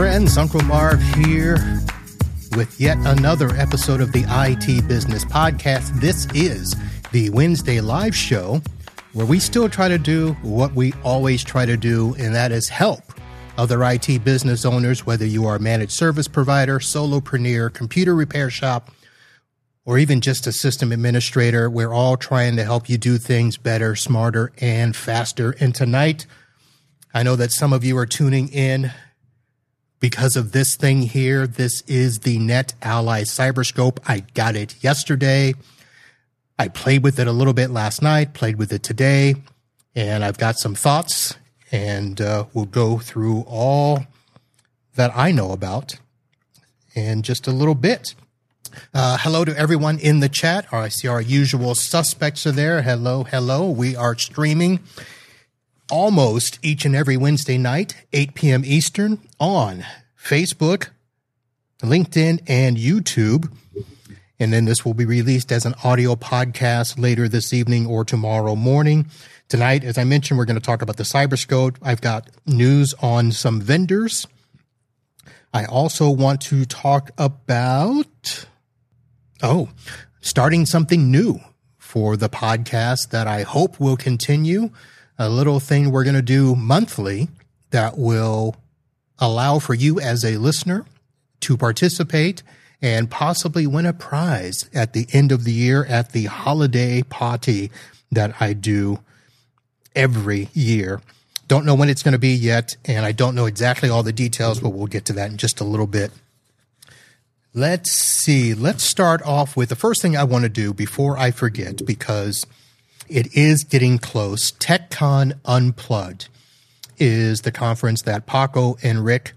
friends. Uncle Marv here with yet another episode of the IT Business Podcast. This is the Wednesday live show where we still try to do what we always try to do, and that is help other IT business owners, whether you are a managed service provider, solopreneur, computer repair shop, or even just a system administrator. We're all trying to help you do things better, smarter, and faster. And tonight, I know that some of you are tuning in because of this thing here. This is the NetAlly Cyberscope. I got it yesterday. I played with it a little bit last night, played with it today, and I've got some thoughts, and uh, we'll go through all that I know about in just a little bit. Uh, hello to everyone in the chat. I see our usual suspects are there. Hello, hello. We are streaming almost each and every Wednesday night, 8 p.m. Eastern, on Facebook, LinkedIn, and YouTube. And then this will be released as an audio podcast later this evening or tomorrow morning. Tonight, as I mentioned, we're going to talk about the Cyberscope. I've got news on some vendors. I also want to talk about, oh, starting something new for the podcast that I hope will continue. A little thing we're going to do monthly that will allow for you as a listener to participate and possibly win a prize at the end of the year at the holiday party that I do every year. Don't know when it's going to be yet, and I don't know exactly all the details, but we'll get to that in just a little bit. Let's see. Let's start off with the first thing I want to do before I forget, because it is getting close. TechCon Unplugged is the conference that Paco and Rick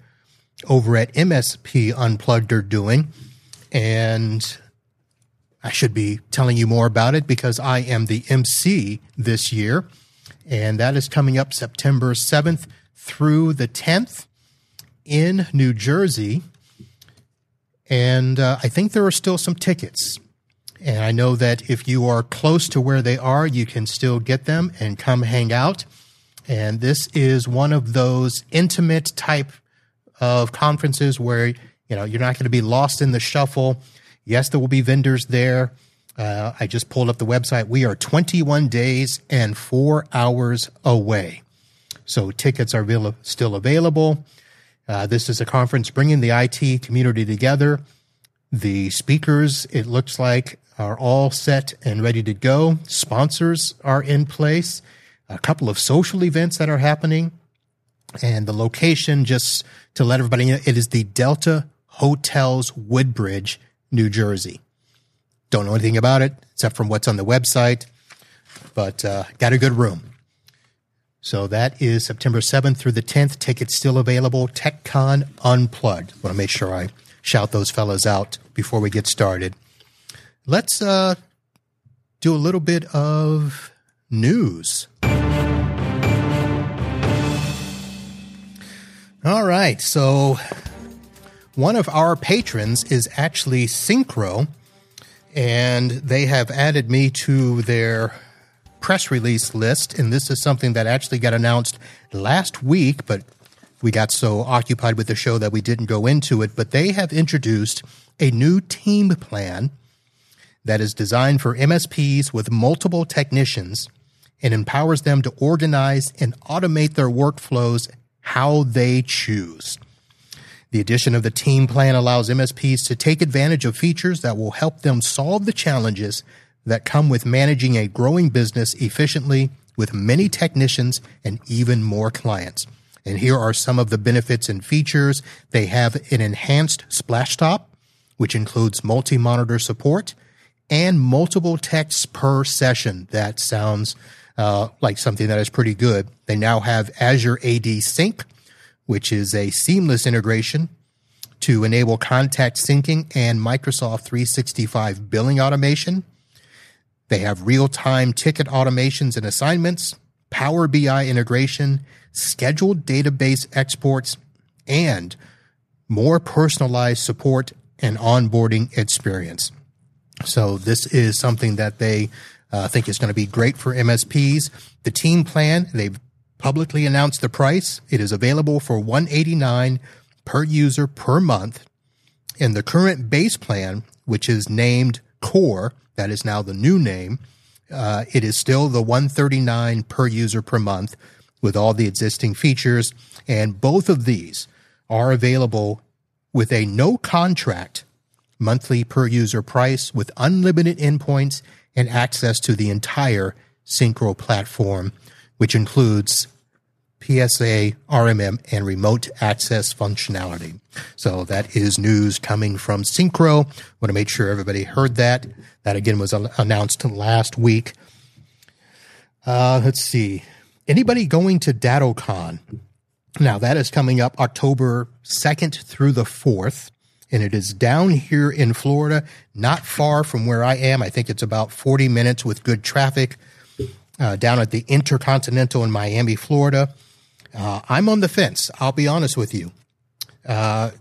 over at MSP Unplugged are doing. And I should be telling you more about it because I am the MC this year. And that is coming up September 7th through the 10th in New Jersey. And uh, I think there are still some tickets. And I know that if you are close to where they are, you can still get them and come hang out. And this is one of those intimate type of conferences where you know, you're not going to be lost in the shuffle. Yes, there will be vendors there. Uh, I just pulled up the website. We are 21 days and four hours away. So tickets are still available. Uh, this is a conference bringing the IT community together. The speakers, it looks like, are all set and ready to go. Sponsors are in place. A couple of social events that are happening. And the location, just to let everybody know, it is the Delta Hotels Woodbridge, New Jersey. Don't know anything about it except from what's on the website, but uh, got a good room. So that is September 7th through the 10th. Tickets still available. TechCon Unplugged. Want to make sure I shout those fellas out before we get started. Let's uh, do a little bit of news. All right. So one of our patrons is actually Syncro, and they have added me to their press release list. And this is something that actually got announced last week, but we got so occupied with the show that we didn't go into it. But they have introduced a new team plan that is designed for MSPs with multiple technicians and empowers them to organize and automate their workflows how they choose. The addition of the team plan allows MSPs to take advantage of features that will help them solve the challenges that come with managing a growing business efficiently with many technicians and even more clients. And here are some of the benefits and features. They have an enhanced Splashtop, which includes multi-monitor support and multiple texts per session. That sounds uh, like something that is pretty good. They now have Azure AD Sync, which is a seamless integration to enable contact syncing and Microsoft 365 billing automation. They have real time ticket automations and assignments, Power BI integration, scheduled database exports, and more personalized support and onboarding experience. So, this is something that they uh, think is going to be great for MSPs. The team plan, they've publicly announced the price. It is available for 189 per user per month. And the current base plan, which is named Core, that is now the new name, uh, it is still the 139 per user per month with all the existing features. And both of these are available with a no contract monthly per user price with unlimited endpoints and access to the entire Syncro platform, which includes PSA, RMM, and remote access functionality. So that is news coming from Syncro. Want to make sure everybody heard that. That again was announced last week. Uh, let's see. Anybody going to DattoCon? Now that is coming up October 2nd through the 4th and it is down here in Florida, not far from where I am. I think it's about 40 minutes with good traffic uh, down at the Intercontinental in Miami, Florida. Uh, I'm on the fence. I'll be honest with you. Uh,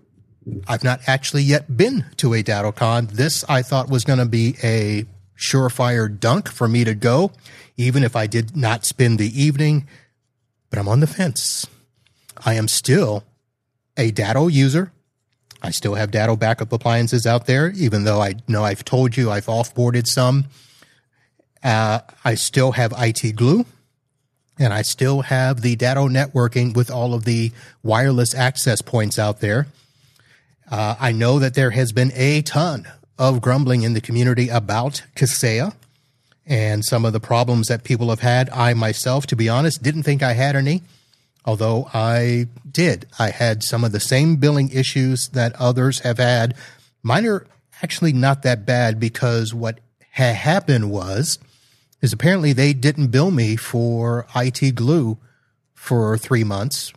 I've not actually yet been to a DattoCon. This I thought was going to be a surefire dunk for me to go, even if I did not spend the evening. But I'm on the fence. I am still a Datto user. I still have Datto backup appliances out there, even though I know I've told you I've offboarded some. Uh, I still have IT Glue and I still have the Datto networking with all of the wireless access points out there. Uh, I know that there has been a ton of grumbling in the community about Kaseya and some of the problems that people have had. I myself, to be honest, didn't think I had any, although I did. I had some of the same billing issues that others have had. Mine are actually not that bad because what ha- happened was is apparently they didn't bill me for IT glue for three months.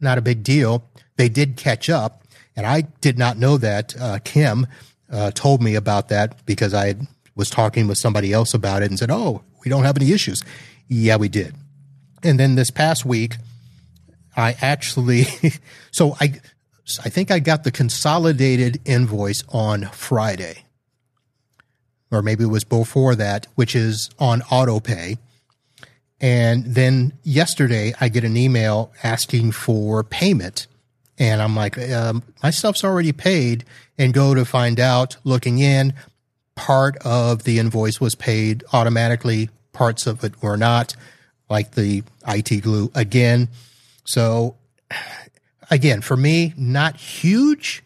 Not a big deal. They did catch up, and I did not know that. Uh, Kim uh, told me about that because I was talking with somebody else about it and said, "Oh, we don't have any issues." Yeah, we did. And then this past week, I actually, so I, I think I got the consolidated invoice on Friday or maybe it was before that, which is on auto pay. And then yesterday, I get an email asking for payment. And I'm like, um, my stuff's already paid. And go to find out, looking in, part of the invoice was paid automatically, parts of it were not, like the IT glue again. So, again, for me, not huge,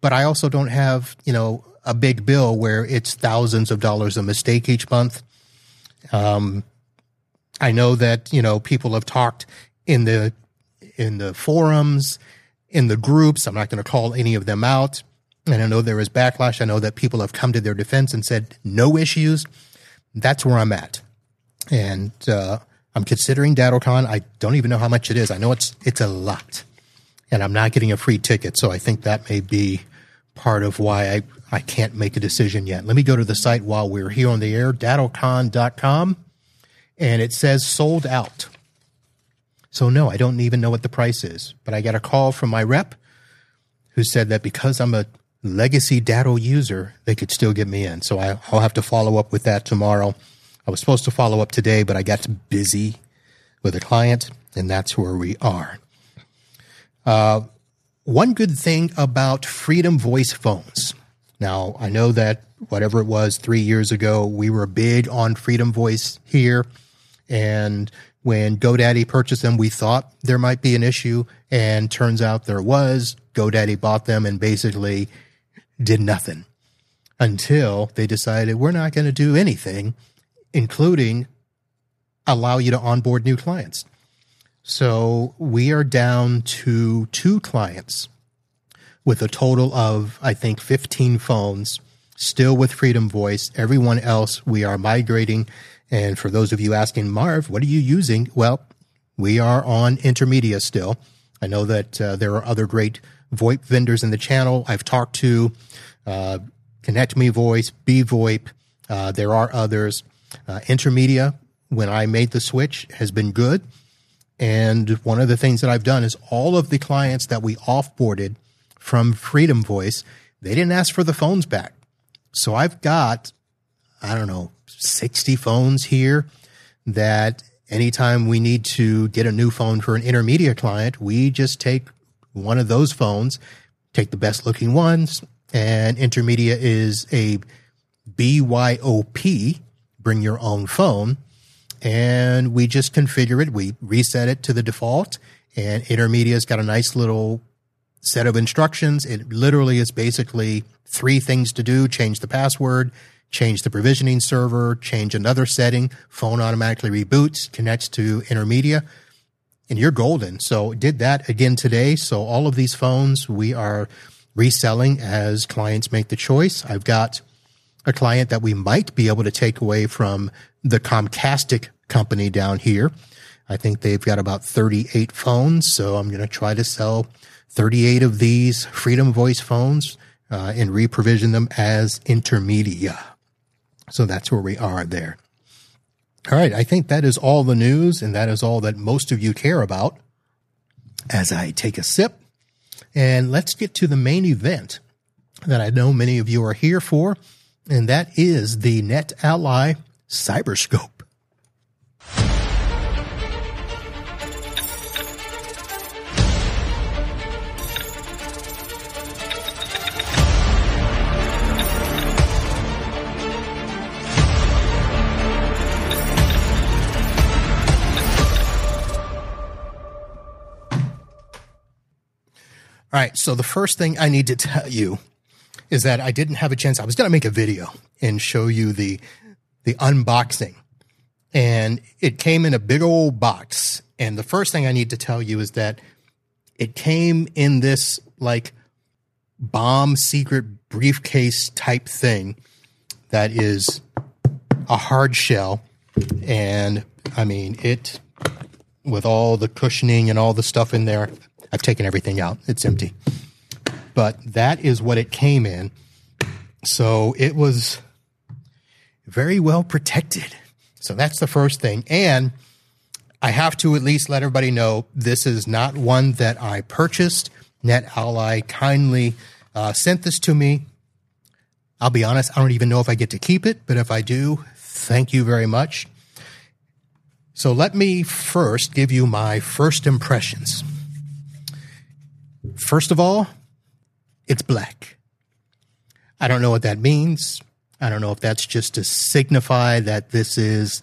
but I also don't have, you know, a big bill where it's thousands of dollars a mistake each month. Um, I know that you know people have talked in the in the forums, in the groups. I'm not going to call any of them out, and I know there is backlash. I know that people have come to their defense and said no issues. That's where I'm at, and uh, I'm considering DattoCon. I don't even know how much it is. I know it's it's a lot, and I'm not getting a free ticket, so I think that may be part of why I I can't make a decision yet. Let me go to the site while we're here on the air, dattocon.com, and it says sold out. So, no, I don't even know what the price is, but I got a call from my rep who said that because I'm a legacy Datto user, they could still get me in. So, I, will have to follow up with that tomorrow. I was supposed to follow up today, but I got busy with a client, and that's where we are. Uh, one good thing about Freedom Voice phones now, I know that whatever it was three years ago, we were big on Freedom Voice here. And when GoDaddy purchased them, we thought there might be an issue. And turns out there was. GoDaddy bought them and basically did nothing until they decided we're not going to do anything, including allow you to onboard new clients. So we are down to two clients with a total of, I think, 15 phones, still with Freedom Voice. Everyone else, we are migrating. And for those of you asking, Marv, what are you using? Well, we are on Intermedia still. I know that uh, there are other great VoIP vendors in the channel. I've talked to uh, Connect Me Voice, BVoIP. Uh, there are others. Uh, Intermedia, when I made the switch, has been good. And one of the things that I've done is all of the clients that we offboarded – from Freedom Voice, they didn't ask for the phones back. So I've got, I don't know, 60 phones here that anytime we need to get a new phone for an Intermedia client, we just take one of those phones. Take the best looking ones, and Intermedia is a BYOP, bring your own phone. And we just configure it. We reset it to the default, and Intermedia's got a nice little set of instructions. It literally is basically three things to do change the password, change the provisioning server, change another setting, phone automatically reboots, connects to Intermedia, and you're golden. So did that again today. So all of these phones we are reselling as clients make the choice. I've got a client that we might be able to take away from the Comcastic company down here. I think they've got about 38 phones. So I'm going to try to sell 38 of these Freedom Voice phones uh, and reprovision them as intermedia. So that's where we are there. All right. I think that is all the news, and that is all that most of you care about. As I take a sip, and let's get to the main event that I know many of you are here for, and that is the NetAlly Cyberscope. All right. So the first thing I need to tell you is that I didn't have a chance. I was going to make a video and show you the, the unboxing and it came in a big old box. And the first thing I need to tell you is that it came in this like bomb secret briefcase type thing that is a hard shell. And I mean, it with all the cushioning and all the stuff in there, I've taken everything out. It's empty. But that is what it came in. So it was very well protected. So that's the first thing. And I have to at least let everybody know this is not one that I purchased. NetAlly kindly uh, sent this to me. I'll be honest, I don't even know if I get to keep it, but if I do, thank you very much. So let me first give you my first impressions. First of all, it's black. I don't know what that means. I don't know if that's just to signify that this is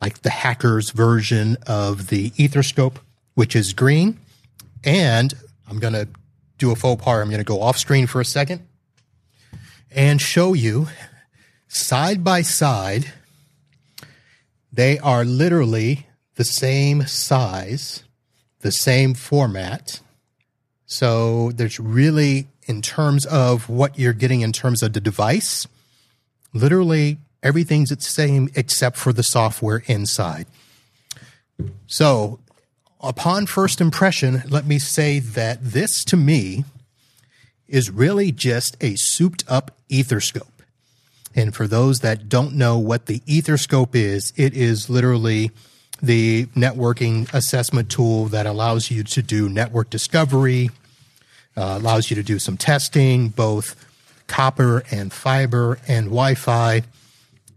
like the hacker's version of the Etherscope, which is green. And I'm going to do a faux pas. I'm going to go off screen for a second and show you side by side. They are literally the same size, the same format, so there's really, in terms of what you're getting in terms of the device, literally everything's the same except for the software inside. So upon first impression, let me say that this to me is really just a souped up Etherscope. And for those that don't know what the Etherscope is, it is literally the networking assessment tool that allows you to do network discovery, uh, allows you to do some testing, both copper and fiber and Wi Fi,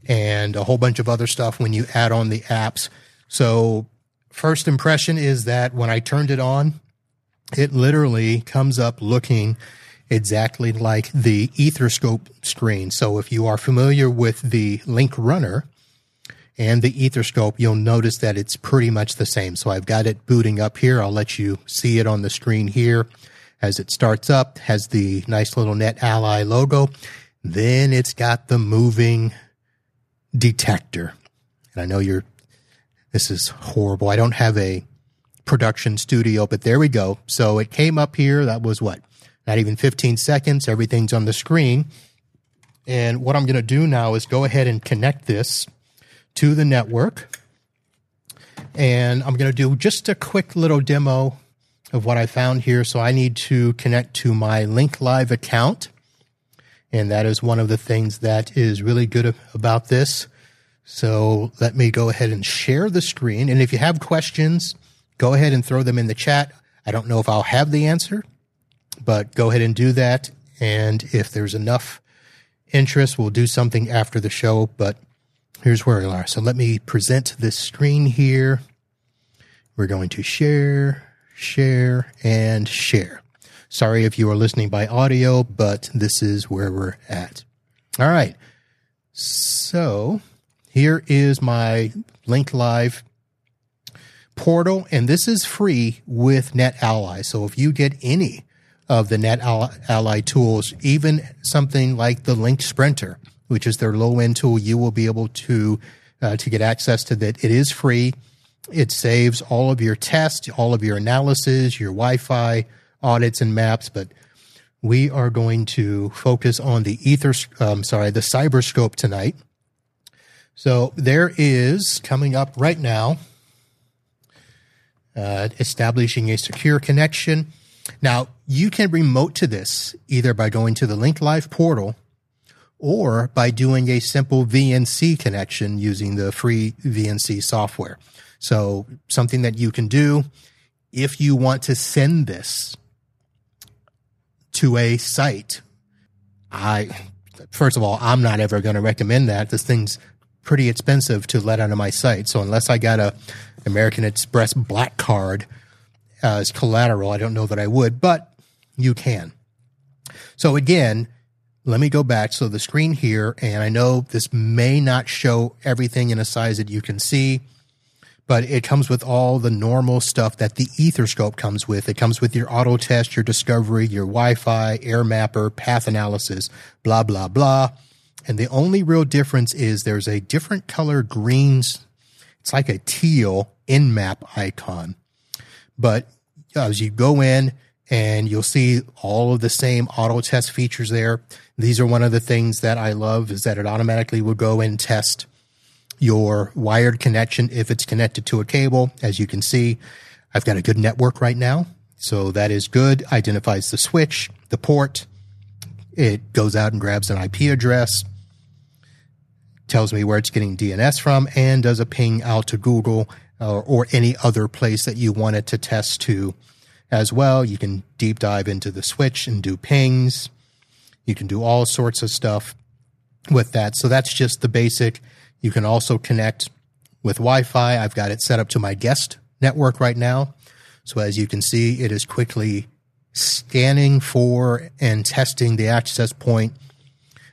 and a whole bunch of other stuff when you add on the apps. So, first impression is that when I turned it on, it literally comes up looking exactly like the Etherscope screen. So, if you are familiar with the LinkRunner, and the Etherscope, you'll notice that it's pretty much the same. So I've got it booting up here. I'll let you see it on the screen here as it starts up, has the nice little NetAlly logo. Then it's got the moving detector. And I know you're, this is horrible. I don't have a production studio, but there we go. So it came up here. That was what? Not even 15 seconds. Everything's on the screen. And what I'm going to do now is go ahead and connect this to the network. And I'm going to do just a quick little demo of what I found here. So I need to connect to my Link Live account. And that is one of the things that is really good about this. So let me go ahead and share the screen. And if you have questions, go ahead and throw them in the chat. I don't know if I'll have the answer, but go ahead and do that. And if there's enough interest, we'll do something after the show. But here's where we are. So let me present this screen here. We're going to share share, and share. Sorry if you are listening by audio, but this is where we're at. All right. So here is my Link Live portal, and this is free with NetAlly. So if you get any of the NetAlly tools, even something like the LinkSprinter, which is their low end tool, you will be able to uh, to get access to that. It is free. It saves all of your tests, all of your analysis, your Wi-Fi audits and maps. But we are going to focus on the ether, um, sorry, the cyberscope tonight. So there is coming up right now, uh, establishing a secure connection. Now you can remote to this either by going to the Link Live portal or by doing a simple VNC connection using the free VNC software. So something that you can do if you want to send this to a site. I, first of all, I'm not ever going to recommend that. This thing's pretty expensive to let onto my site. So unless I got a American Express black card uh, as collateral, I don't know that I would, but you can. So again, let me go back. So the screen here, and I know this may not show everything in a size that you can see but it comes with all the normal stuff that the Etherscope comes with. It comes with your auto test, your discovery, your Wi-Fi, air mapper, path analysis, blah, blah, blah. And the only real difference is there's a different color greens. It's like a teal Nmap icon. But as you go in and you'll see all of the same auto test features there. These are one of the things that I love is that it automatically will go and test your wired connection if it's connected to a cable. As you can see, I've got a good network right now. So that is good. Identifies the switch, the port. It goes out and grabs an IP address, tells me where it's getting DNS from, and does a ping out to Google or, or any other place that you want it to test to as well. You can deep dive into the switch and do pings. You can do all sorts of stuff with that. So that's just the basic you can also connect with Wi Fi. I've got it set up to my guest network right now. So as you can see, it is quickly scanning for and testing the access point.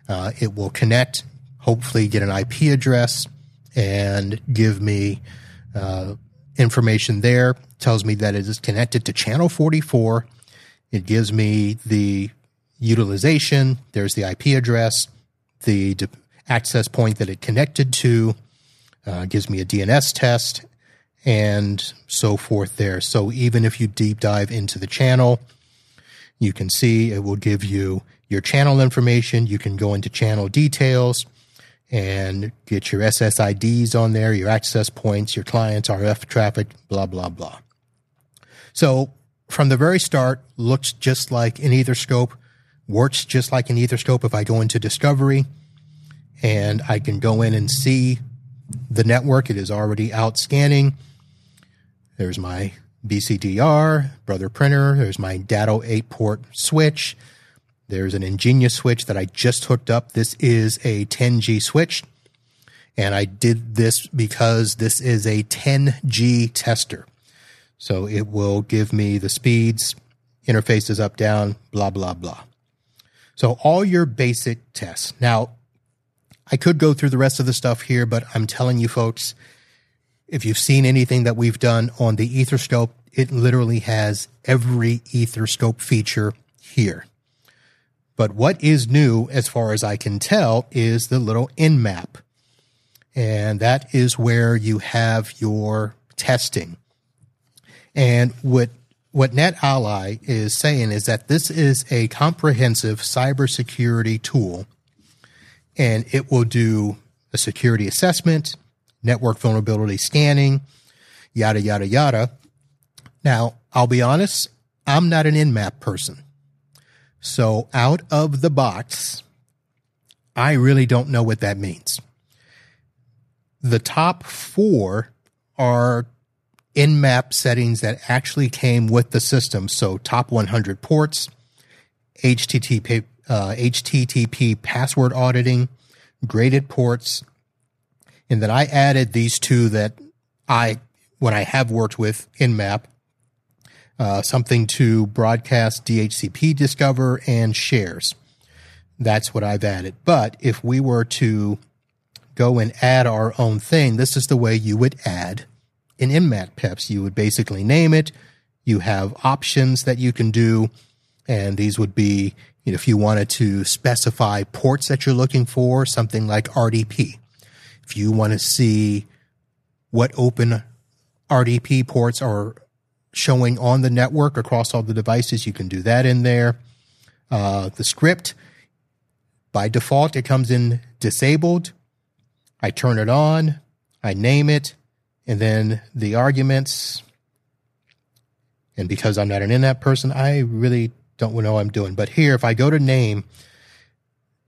Uh, it will connect, hopefully, get an IP address and give me uh, information there. Tells me that it is connected to channel 44. It gives me the utilization. There's the IP address, the de- access point that it connected to, uh, gives me a DNS test, and so forth there. So even if you deep dive into the channel, you can see it will give you your channel information. You can go into channel details and get your SSIDs on there, your access points, your clients, RF traffic, blah, blah, blah. So from the very start, looks just like an Etherscope, works just like an Etherscope if I go into discovery and I can go in and see the network. It is already out scanning. There's my BCDR, brother printer. There's my Datto 8 port switch. There's an EnGenius switch that I just hooked up. This is a 10G switch. And I did this because this is a 10G tester. So it will give me the speeds, interfaces up, down, blah, blah, blah. So all your basic tests. Now, I could go through the rest of the stuff here, but I'm telling you folks, if you've seen anything that we've done on the Etherscope, it literally has every Etherscope feature here. But what is new, as far as I can tell, is the little Nmap. And that is where you have your testing. And what what NetAlly is saying is that this is a comprehensive cybersecurity tool and it will do a security assessment, network vulnerability scanning, yada, yada, yada. Now, I'll be honest, I'm not an Nmap person. So out of the box, I really don't know what that means. The top four are Nmap settings that actually came with the system. So top 100 ports, HTTP uh, HTTP password auditing, graded ports, and then I added these two that I, when I have worked with Nmap, uh, something to broadcast DHCP Discover and shares. That's what I've added. But if we were to go and add our own thing, this is the way you would add an Nmap PEPs. You would basically name it. You have options that you can do. And these would be, you know, if you wanted to specify ports that you're looking for, something like RDP. If you want to see what open RDP ports are showing on the network across all the devices, you can do that in there. Uh, the script, by default, it comes in disabled. I turn it on, I name it, and then the arguments. And because I'm not an Nmap person, I really don't know what I'm doing. But here, if I go to name,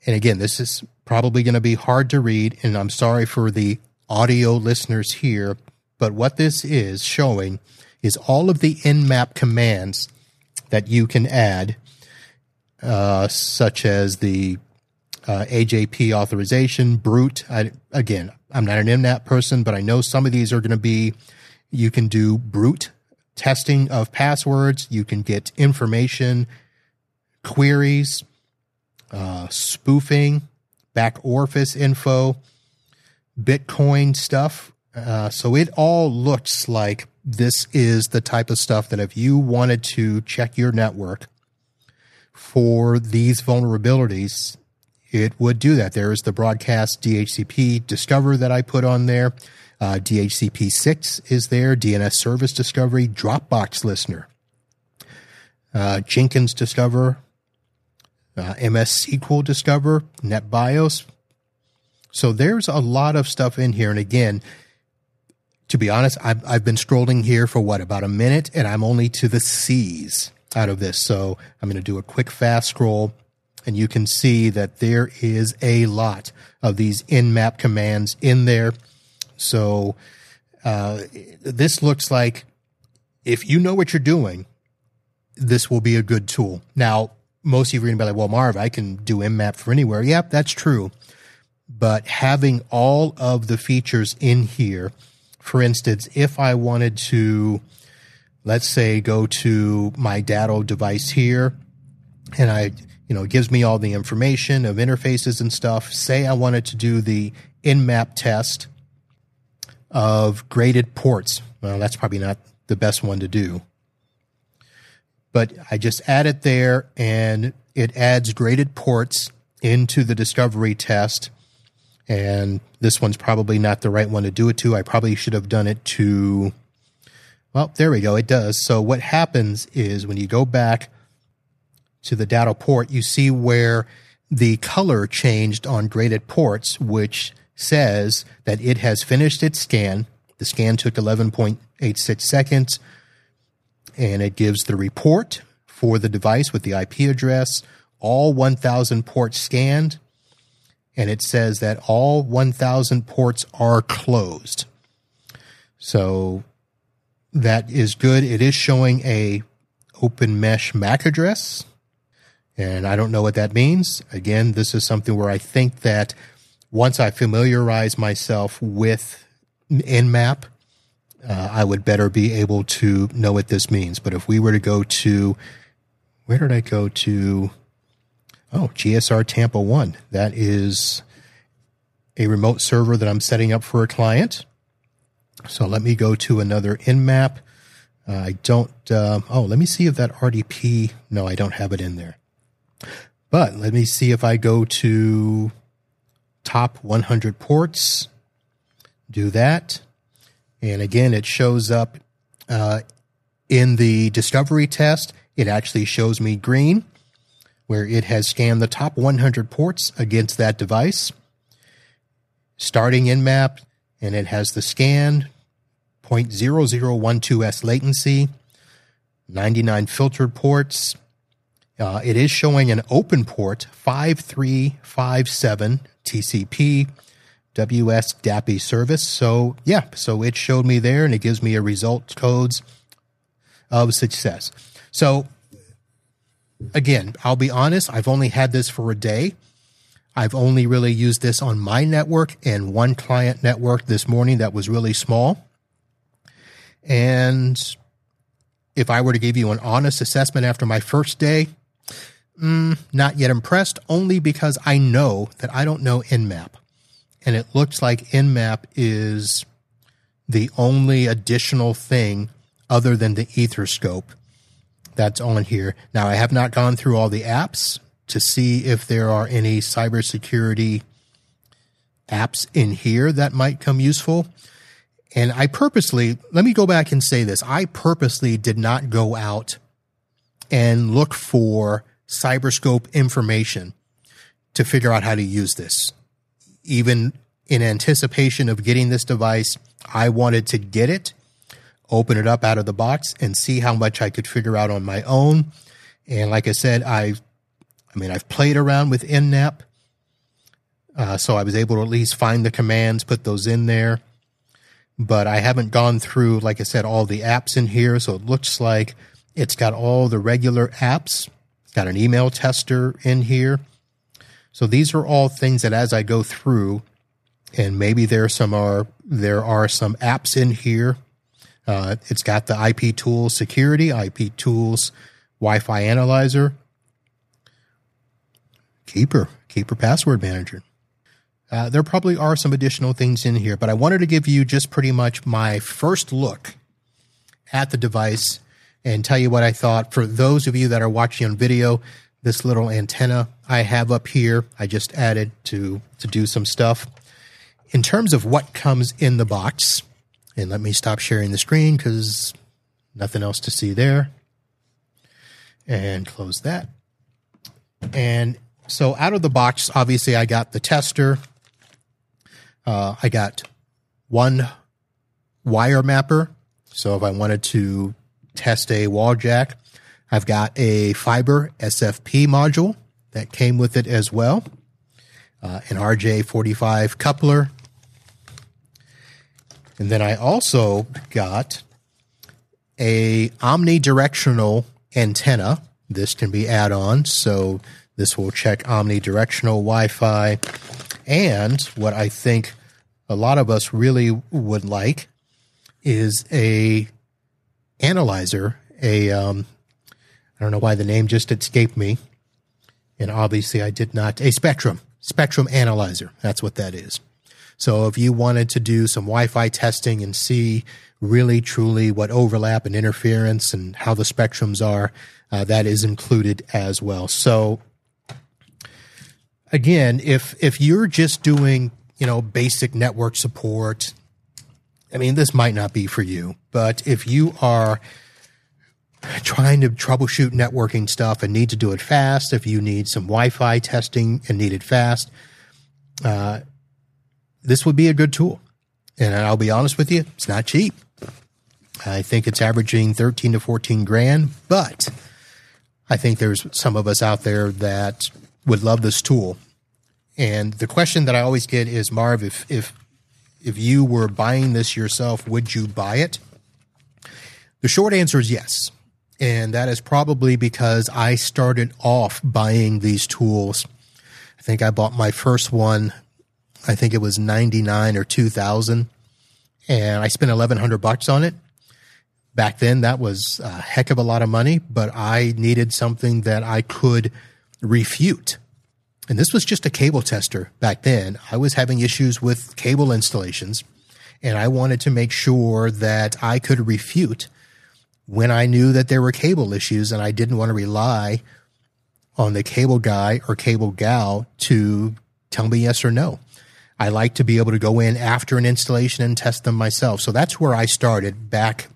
and again, this is probably going to be hard to read, and I'm sorry for the audio listeners here, but what this is showing is all of the nmap commands that you can add, uh, such as the uh, AJP authorization, brute. I, again, I'm not an nmap person, but I know some of these are going to be, you can do brute testing of passwords. You can get information, queries, uh, spoofing, back orifice info, Bitcoin stuff. Uh, so it all looks like this is the type of stuff that if you wanted to check your network for these vulnerabilities, it would do that. There is the broadcast DHCP Discover that I put on there. Uh, DHCP 6 is there, DNS Service Discovery, Dropbox Listener, uh, Jenkins Discover, uh, MS SQL Discover, NetBIOS. So there's a lot of stuff in here. And again, to be honest, I've, I've been scrolling here for what, about a minute, and I'm only to the C's out of this. So I'm going to do a quick fast scroll, and you can see that there is a lot of these nmap commands in there. So uh, this looks like if you know what you're doing, this will be a good tool. Now, most of you to be like, well, Marv, I can do nmap for anywhere. Yep, that's true. But having all of the features in here – for instance, if I wanted to, let's say, go to my Datto device here, and I, you know, it gives me all the information of interfaces and stuff. Say I wanted to do the nmap test of graded ports. Well, that's probably not the best one to do. But I just add it there and it adds graded ports into the discovery test and this one's probably not the right one to do it to. I probably should have done it to, well, there we go. It does. So what happens is when you go back to the data port, you see where the color changed on graded ports, which says that it has finished its scan. The scan took 11.86 seconds and it gives the report for the device with the IP address, all 1000 ports scanned, and it says that all 1000 ports are closed. So that is good. It is showing a open mesh MAC address, and I don't know what that means. Again, this is something where I think that once I familiarize myself with Nmap, uh, I would better be able to know what this means. But if we were to go to, where did I go to? Oh, GSR Tampa 1. That is a remote server that I'm setting up for a client. So let me go to another Nmap. Uh, I don't, uh, oh, let me see if that RDP, no, I don't have it in there. But let me see if I go to top 100 ports, do that. And again, it shows up uh, in the discovery test. It actually shows me green where it has scanned the top 100 ports against that device, starting Nmap, and it has the scan 0.0012s latency, 99 filtered ports. Uh, it is showing an open port 5357 TCP WS DAPI service. So, yeah, so it showed me there and it gives me a result codes of success. So, again, I'll be honest, I've only had this for a day. I've only really used this on my network and one client network this morning that was really small. And if I were to give you an honest assessment after my first day, mm, not yet impressed, only because I know that I don't know Nmap. And it looks like Nmap is the only additional thing other than the Etherscope that's on here. Now, I have not gone through all the apps to see if there are any cybersecurity apps in here that might come useful. And I purposely, let me go back and say this I purposely did not go out and look for Cyberscope information to figure out how to use this. Even in anticipation of getting this device, I wanted to get it, open it up out of the box, and see how much I could figure out on my own. And like I said, I, I mean, I've played around with Nmap, uh, so I was able to at least find the commands, put those in there. But I haven't gone through, like I said, all the apps in here. So it looks like it's got all the regular apps. Got an email tester in here. So these are all things that as I go through, and maybe there some are there are some apps in here. Uh, it's got the IP Tools Security, IP Tools Wi-Fi Analyzer, Keeper, Keeper Password Manager. Uh, there probably are some additional things in here, but I wanted to give you just pretty much my first look at the device and tell you what I thought. For those of you that are watching on video, this little antenna I have up here, I just added to to do some stuff in terms of what comes in the box, and let me stop sharing the screen because nothing else to see there. And close that. And so out of the box, obviously, I got the tester. Uh, I got one wire mapper. So if I wanted to test a wall jack, I've got a fiber SFP module that came with it as well. Uh, an RJ45 coupler and then I also got a omnidirectional antenna. This can be add-on, so this will check omnidirectional Wi-Fi. And what I think a lot of us really would like is a analyzer. A um, I don't know why the name just escaped me, and obviously I did not. A spectrum spectrum analyzer. That's what that is. So if you wanted to do some Wi-Fi testing and see really truly what overlap and interference and how the spectrums are, uh, that is included as well. So again, if if you're just doing you know basic network support, I mean this might not be for you. But if you are trying to troubleshoot networking stuff and need to do it fast, if you need some Wi-Fi testing and need it fast, uh, this would be a good tool. And I'll be honest with you, it's not cheap. I think it's averaging 13 to 14 grand, but I think there's some of us out there that would love this tool. And the question that I always get is, Marv, if, if, if you were buying this yourself, would you buy it? The short answer is yes. And that is probably because I started off buying these tools. I think I bought my first one I think it was 99 or 2000 and I spent 1100 bucks on it. Back then that was a heck of a lot of money, but I needed something that I could refute. And this was just a cable tester back then. I was having issues with cable installations and I wanted to make sure that I could refute when I knew that there were cable issues and I didn't want to rely on the cable guy or cable gal to tell me yes or no. I like to be able to go in after an installation and test them myself. So that's where I started back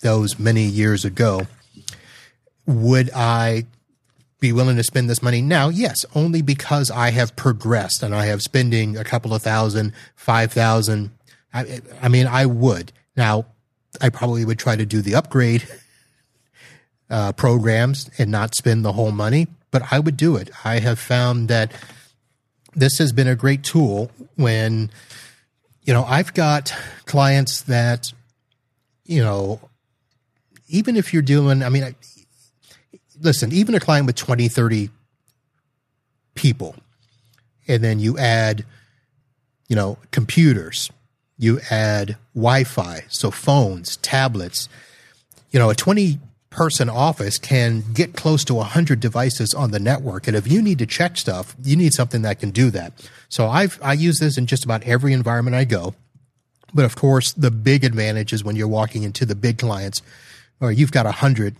those many years ago. Would I be willing to spend this money now? Yes, only because I have progressed and I have spending a couple of thousand, five thousand. I, I mean, I would. Now, I probably would try to do the upgrade uh, programs and not spend the whole money, but I would do it. I have found that this has been a great tool when, you know, I've got clients that, you know, even if you're doing, I mean, listen, even a client with 20, 30 people, and then you add, you know, computers, you add Wi Fi, so phones, tablets, you know, a 20 person office can get close to 100 devices on the network. And if you need to check stuff, you need something that can do that. So I've, I use this in just about every environment I go. But of course, the big advantage is when you're walking into the big clients or you've got a hundred,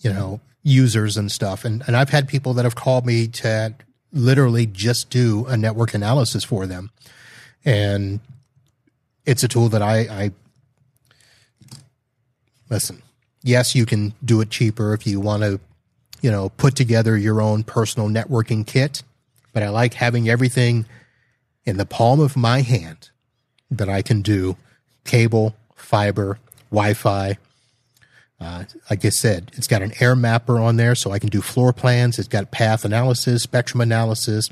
you know, users and stuff. And, and I've had people that have called me to literally just do a network analysis for them. And it's a tool that I, I listen, yes, you can do it cheaper if you want to, you know, put together your own personal networking kit. But I like having everything in the palm of my hand that I can do cable, fiber, Wi Fi. Uh, like I said, it's got an air mapper on there, so I can do floor plans. It's got path analysis, spectrum analysis.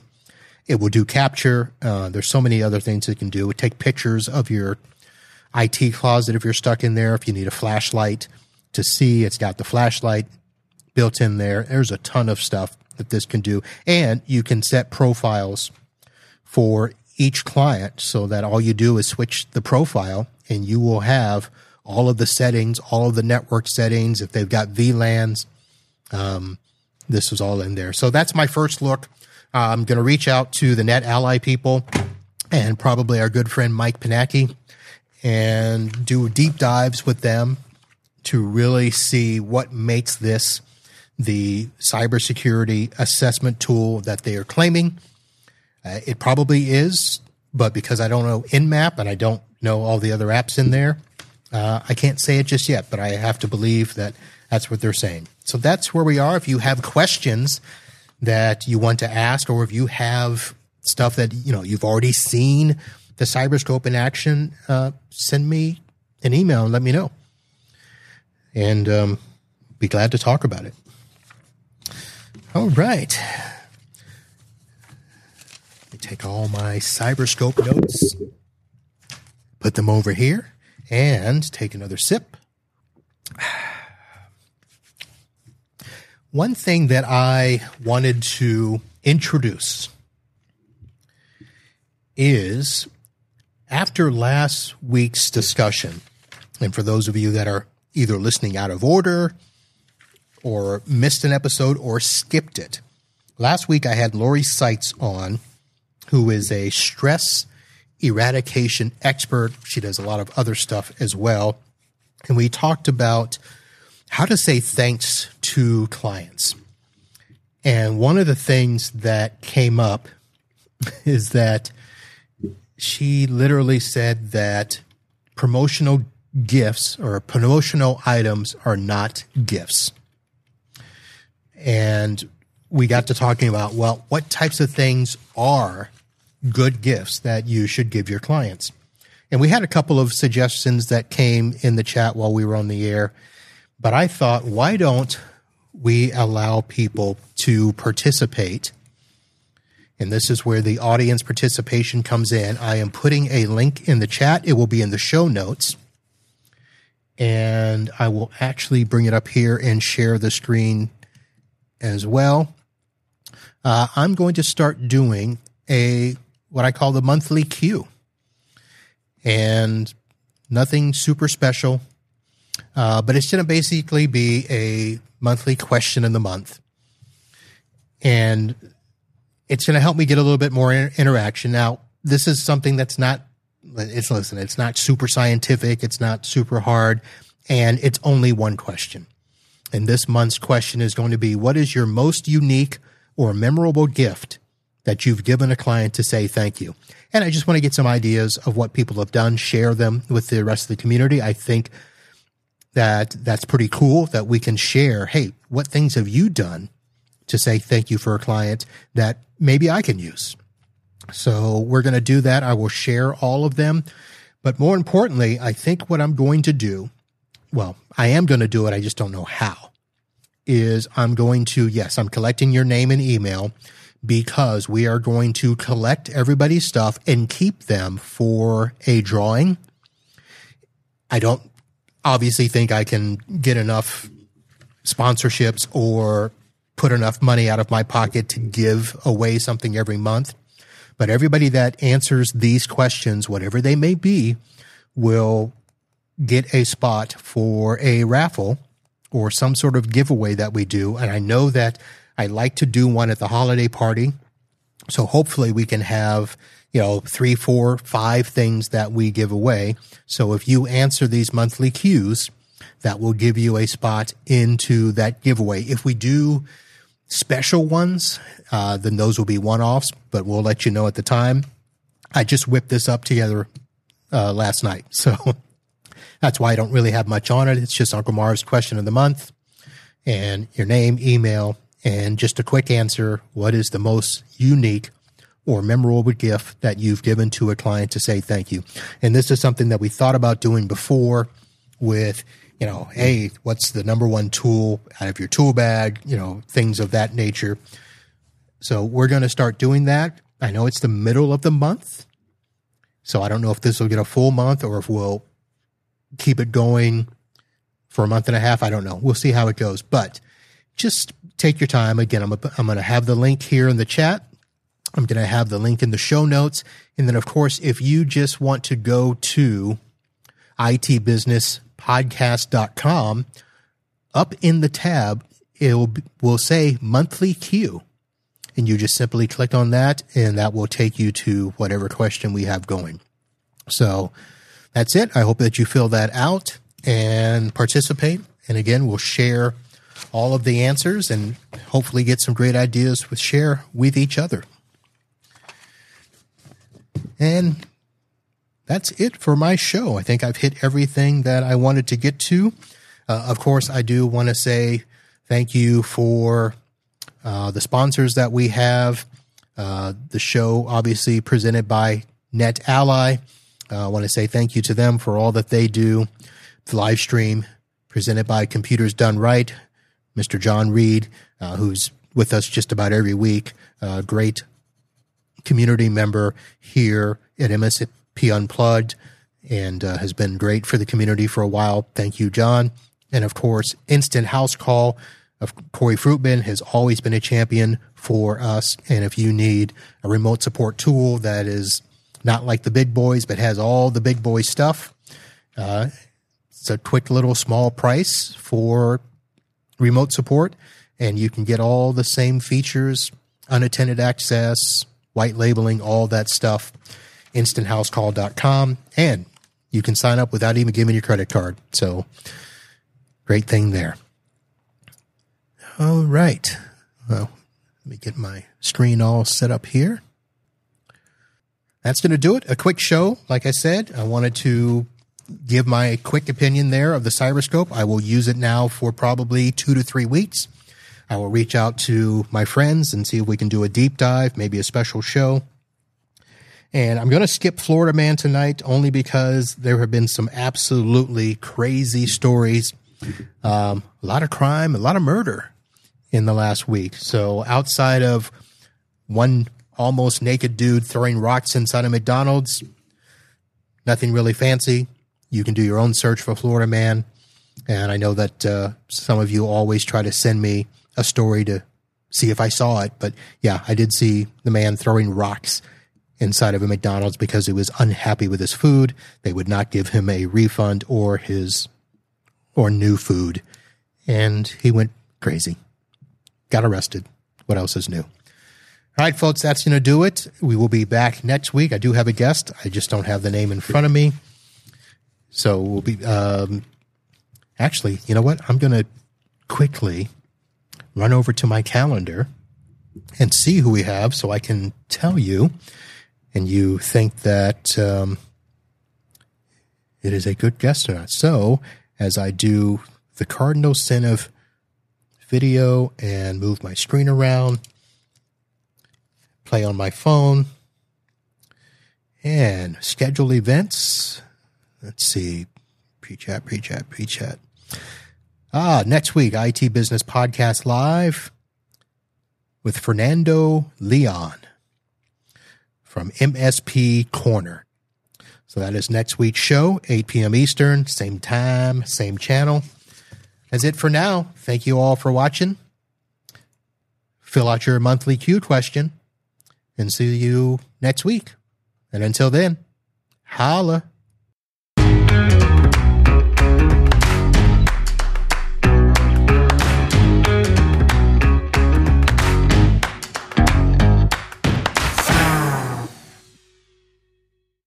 It will do capture. Uh, there's so many other things it can do. It take pictures of your IT closet if you're stuck in there. If you need a flashlight to see, it's got the flashlight built in there. There's a ton of stuff that this can do, and you can set profiles for each client so that all you do is switch the profile and you will have all of the settings, all of the network settings. If they've got VLANs, um, this is all in there. So that's my first look. Uh, I'm going to reach out to the NetAlly people and probably our good friend Mike Panacki and do deep dives with them to really see what makes this the cybersecurity assessment tool that they are claiming uh, it probably is, but because I don't know Nmap and I don't know all the other apps in there, uh, I can't say it just yet. But I have to believe that that's what they're saying. So that's where we are. If you have questions that you want to ask, or if you have stuff that you know you've already seen the CyberScope in action, uh, send me an email and let me know, and um, be glad to talk about it. All right take all my CyberScope notes, put them over here, and take another sip. One thing that I wanted to introduce is after last week's discussion, and for those of you that are either listening out of order or missed an episode or skipped it, last week I had Lori Seitz on who is a stress eradication expert. She does a lot of other stuff as well. And we talked about how to say thanks to clients. And one of the things that came up is that she literally said that promotional gifts or promotional items are not gifts. And we got to talking about, well, what types of things are good gifts that you should give your clients. And we had a couple of suggestions that came in the chat while we were on the air. But I thought, why don't we allow people to participate? And this is where the audience participation comes in. I am putting a link in the chat. It will be in the show notes. And I will actually bring it up here and share the screen as well. Uh, I'm going to start doing a what I call the monthly queue. And nothing super special, uh, but it's going to basically be a monthly question in the month. And it's going to help me get a little bit more inter- interaction. Now, this is something that's not, it's listen, it's not super scientific, it's not super hard, and it's only one question. And this month's question is going to be What is your most unique or memorable gift that you've given a client to say thank you. And I just want to get some ideas of what people have done, share them with the rest of the community. I think that that's pretty cool that we can share. Hey, what things have you done to say thank you for a client that maybe I can use? So we're going to do that. I will share all of them. But more importantly, I think what I'm going to do, well, I am going to do it. I just don't know how is I'm going to, yes, I'm collecting your name and email because we are going to collect everybody's stuff and keep them for a drawing. I don't obviously think I can get enough sponsorships or put enough money out of my pocket to give away something every month. But everybody that answers these questions, whatever they may be, will get a spot for a raffle or some sort of giveaway that we do. And I know that I like to do one at the holiday party. So hopefully we can have, you know, three, four, five things that we give away. So if you answer these monthly cues, that will give you a spot into that giveaway. If we do special ones, uh, then those will be one offs, but we'll let you know at the time. I just whipped this up together uh, last night. So that's why I don't really have much on it. It's just Uncle Marv's question of the month and your name, email, and just a quick answer. What is the most unique or memorable gift that you've given to a client to say thank you? And this is something that we thought about doing before with, you know, hey, what's the number one tool out of your tool bag? You know, things of that nature. So we're going to start doing that. I know it's the middle of the month. So I don't know if this will get a full month or if we'll keep it going for a month and a half. I don't know. We'll see how it goes. But just take your time. Again, I'm, I'm going to have the link here in the chat. I'm going to have the link in the show notes. And then, of course, if you just want to go to itbusinesspodcast.com, up in the tab, it will, will say monthly Q. And you just simply click on that, and that will take you to whatever question we have going. So that's it. I hope that you fill that out and participate. And again, we'll share all of the answers and hopefully get some great ideas with share with each other. And that's it for my show. I think I've hit everything that I wanted to get to. Uh, of course, I do want to say thank you for uh, the sponsors that we have. Uh, the show, obviously, presented by NetAlly. Uh, I want to say thank you to them for all that they do. The live stream presented by Computers Done Right, Mr. John Reed, uh, who's with us just about every week. Uh, great community member here at MSP Unplugged and uh, has been great for the community for a while. Thank you, John. And of course, Instant House Call of Corey Fruitman has always been a champion for us. And if you need a remote support tool that is not like the big boys, but has all the big boy stuff, uh, it's a quick little small price for remote support, and you can get all the same features, unattended access, white labeling, all that stuff, instanthousecall.com. And you can sign up without even giving your credit card. So great thing there. All right. Well, let me get my screen all set up here. That's going to do it. A quick show. Like I said, I wanted to give my quick opinion there of the CyberScope. I will use it now for probably two to three weeks. I will reach out to my friends and see if we can do a deep dive, maybe a special show. And I'm going to skip Florida Man tonight only because there have been some absolutely crazy stories. Um, a lot of crime, a lot of murder in the last week. So outside of one almost naked dude throwing rocks inside a McDonald's, nothing really fancy. You can do your own search for Florida Man. And I know that uh, some of you always try to send me a story to see if I saw it. But yeah, I did see the man throwing rocks inside of a McDonald's because he was unhappy with his food. They would not give him a refund or his or new food. And he went crazy. Got arrested. What else is new? All right, folks, that's going to do it. We will be back next week. I do have a guest. I just don't have the name in front of me. So we'll be, um, actually, you know what? I'm going to quickly run over to my calendar and see who we have so I can tell you. And you think that um, it is a good guest or not. So as I do the cardinal sin of video and move my screen around, play on my phone, and schedule events Let's see. Pre chat, pre chat, pre chat. Ah, next week, IT Business Podcast Live with Fernando Leon from MSP Corner. So that is next week's show, 8 p.m. Eastern, same time, same channel. That's it for now. Thank you all for watching. Fill out your monthly Q question and see you next week. And until then, holla.